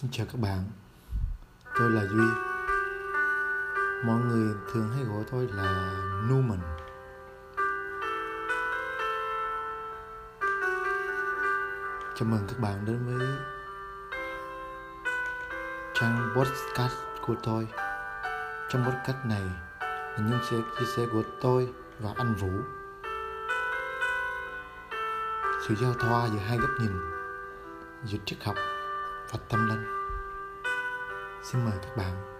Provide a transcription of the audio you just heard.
Xin chào các bạn. Tôi là Duy. Mọi người thường hay gọi tôi là Newman. Chào mừng các bạn đến với trang podcast của tôi. Trong podcast này là những chia sẻ của tôi và anh Vũ. Sự giao thoa giữa hai góc nhìn, Giữa triết học và tâm linh. Xin mời các bạn